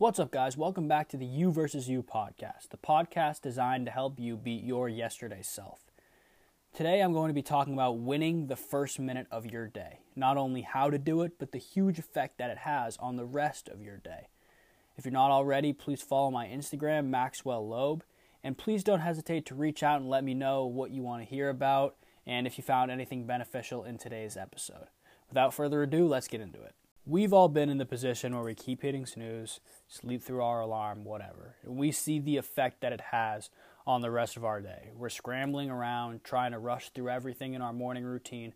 What's up, guys? Welcome back to the You versus You podcast, the podcast designed to help you beat your yesterday self. Today, I'm going to be talking about winning the first minute of your day. Not only how to do it, but the huge effect that it has on the rest of your day. If you're not already, please follow my Instagram, Maxwell Loeb, and please don't hesitate to reach out and let me know what you want to hear about and if you found anything beneficial in today's episode. Without further ado, let's get into it. We've all been in the position where we keep hitting snooze, sleep through our alarm, whatever. And we see the effect that it has on the rest of our day. We're scrambling around, trying to rush through everything in our morning routine,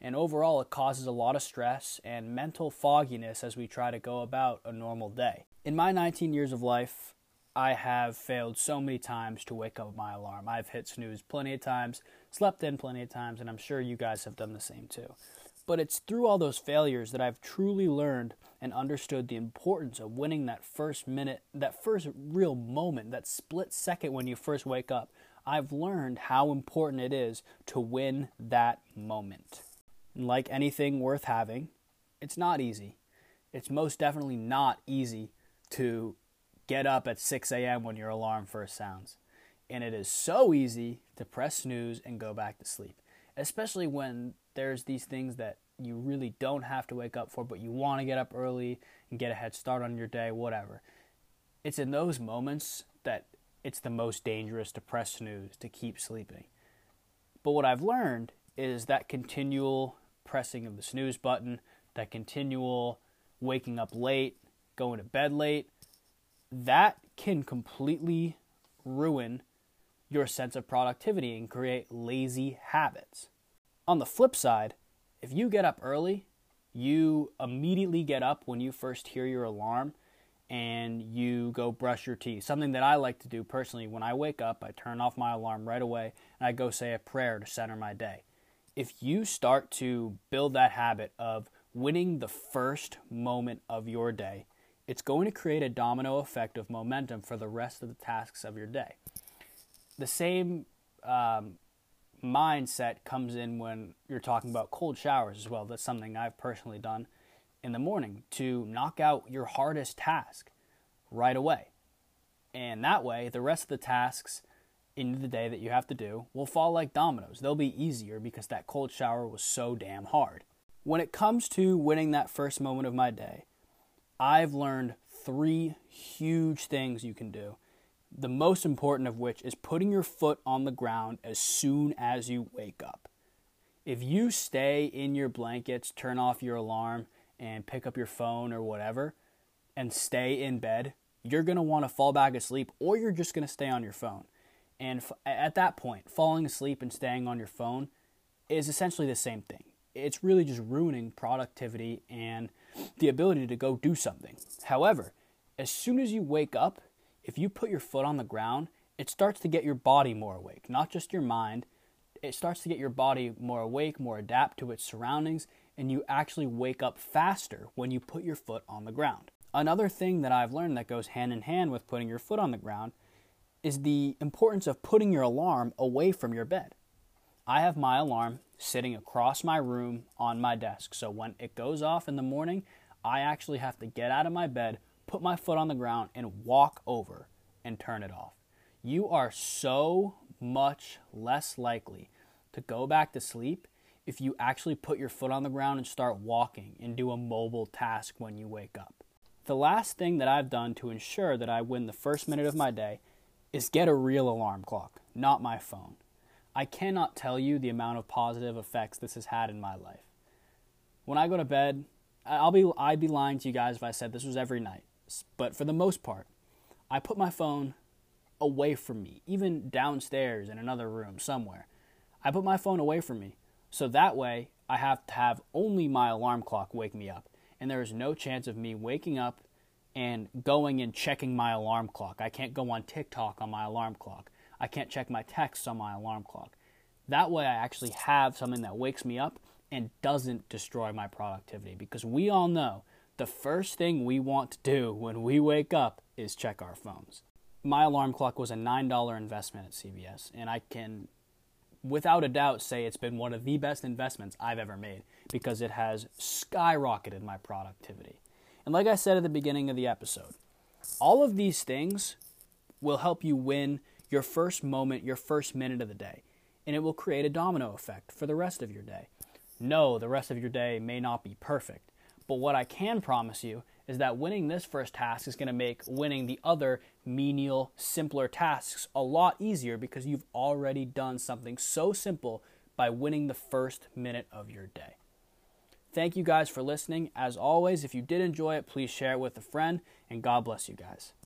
and overall, it causes a lot of stress and mental fogginess as we try to go about a normal day. In my 19 years of life, I have failed so many times to wake up my alarm. I've hit snooze plenty of times, slept in plenty of times, and I'm sure you guys have done the same too. But it's through all those failures that I've truly learned and understood the importance of winning that first minute, that first real moment, that split second when you first wake up. I've learned how important it is to win that moment. And like anything worth having, it's not easy. It's most definitely not easy to get up at 6 a.m. when your alarm first sounds. And it is so easy to press snooze and go back to sleep, especially when there's these things that you really don't have to wake up for, but you want to get up early and get a head start on your day, whatever. It's in those moments that it's the most dangerous to press snooze, to keep sleeping. But what I've learned is that continual pressing of the snooze button, that continual waking up late, going to bed late, that can completely ruin your sense of productivity and create lazy habits. On the flip side, if you get up early, you immediately get up when you first hear your alarm and you go brush your teeth. Something that I like to do personally when I wake up, I turn off my alarm right away and I go say a prayer to center my day. If you start to build that habit of winning the first moment of your day, it's going to create a domino effect of momentum for the rest of the tasks of your day. The same um, mindset comes in when you're talking about cold showers as well. That's something I've personally done in the morning to knock out your hardest task right away. And that way, the rest of the tasks in the day that you have to do will fall like dominoes. They'll be easier because that cold shower was so damn hard. When it comes to winning that first moment of my day, I've learned three huge things you can do the most important of which is putting your foot on the ground as soon as you wake up. If you stay in your blankets, turn off your alarm, and pick up your phone or whatever, and stay in bed, you're going to want to fall back asleep or you're just going to stay on your phone. And f- at that point, falling asleep and staying on your phone is essentially the same thing. It's really just ruining productivity and the ability to go do something. However, as soon as you wake up if you put your foot on the ground, it starts to get your body more awake, not just your mind. It starts to get your body more awake, more adapt to its surroundings, and you actually wake up faster when you put your foot on the ground. Another thing that I've learned that goes hand in hand with putting your foot on the ground is the importance of putting your alarm away from your bed. I have my alarm sitting across my room on my desk, so when it goes off in the morning, I actually have to get out of my bed, put my foot on the ground, and walk over and turn it off. You are so much less likely to go back to sleep if you actually put your foot on the ground and start walking and do a mobile task when you wake up. The last thing that I've done to ensure that I win the first minute of my day is get a real alarm clock, not my phone. I cannot tell you the amount of positive effects this has had in my life. When I go to bed, I'll be I'd be lying to you guys if I said this was every night but for the most part, I put my phone away from me, even downstairs in another room somewhere. I put my phone away from me. So that way, I have to have only my alarm clock wake me up. And there is no chance of me waking up and going and checking my alarm clock. I can't go on TikTok on my alarm clock. I can't check my texts on my alarm clock. That way, I actually have something that wakes me up and doesn't destroy my productivity because we all know the first thing we want to do when we wake up is check our phones. My alarm clock was a $9 investment at CVS, and I can, without a doubt, say it's been one of the best investments I've ever made because it has skyrocketed my productivity. And like I said at the beginning of the episode, All of these things will help you win your first moment, your first minute of the day, and it will create a domino effect for the rest of your day. No, the rest of your day may not be perfect, but what I can promise you is that winning this first task is going to make winning the other menial, simpler tasks a lot easier because you've already done something so simple by winning the first minute of your day. Thank you guys for listening. As always, if you did enjoy it, please share it with a friend, and God bless you guys.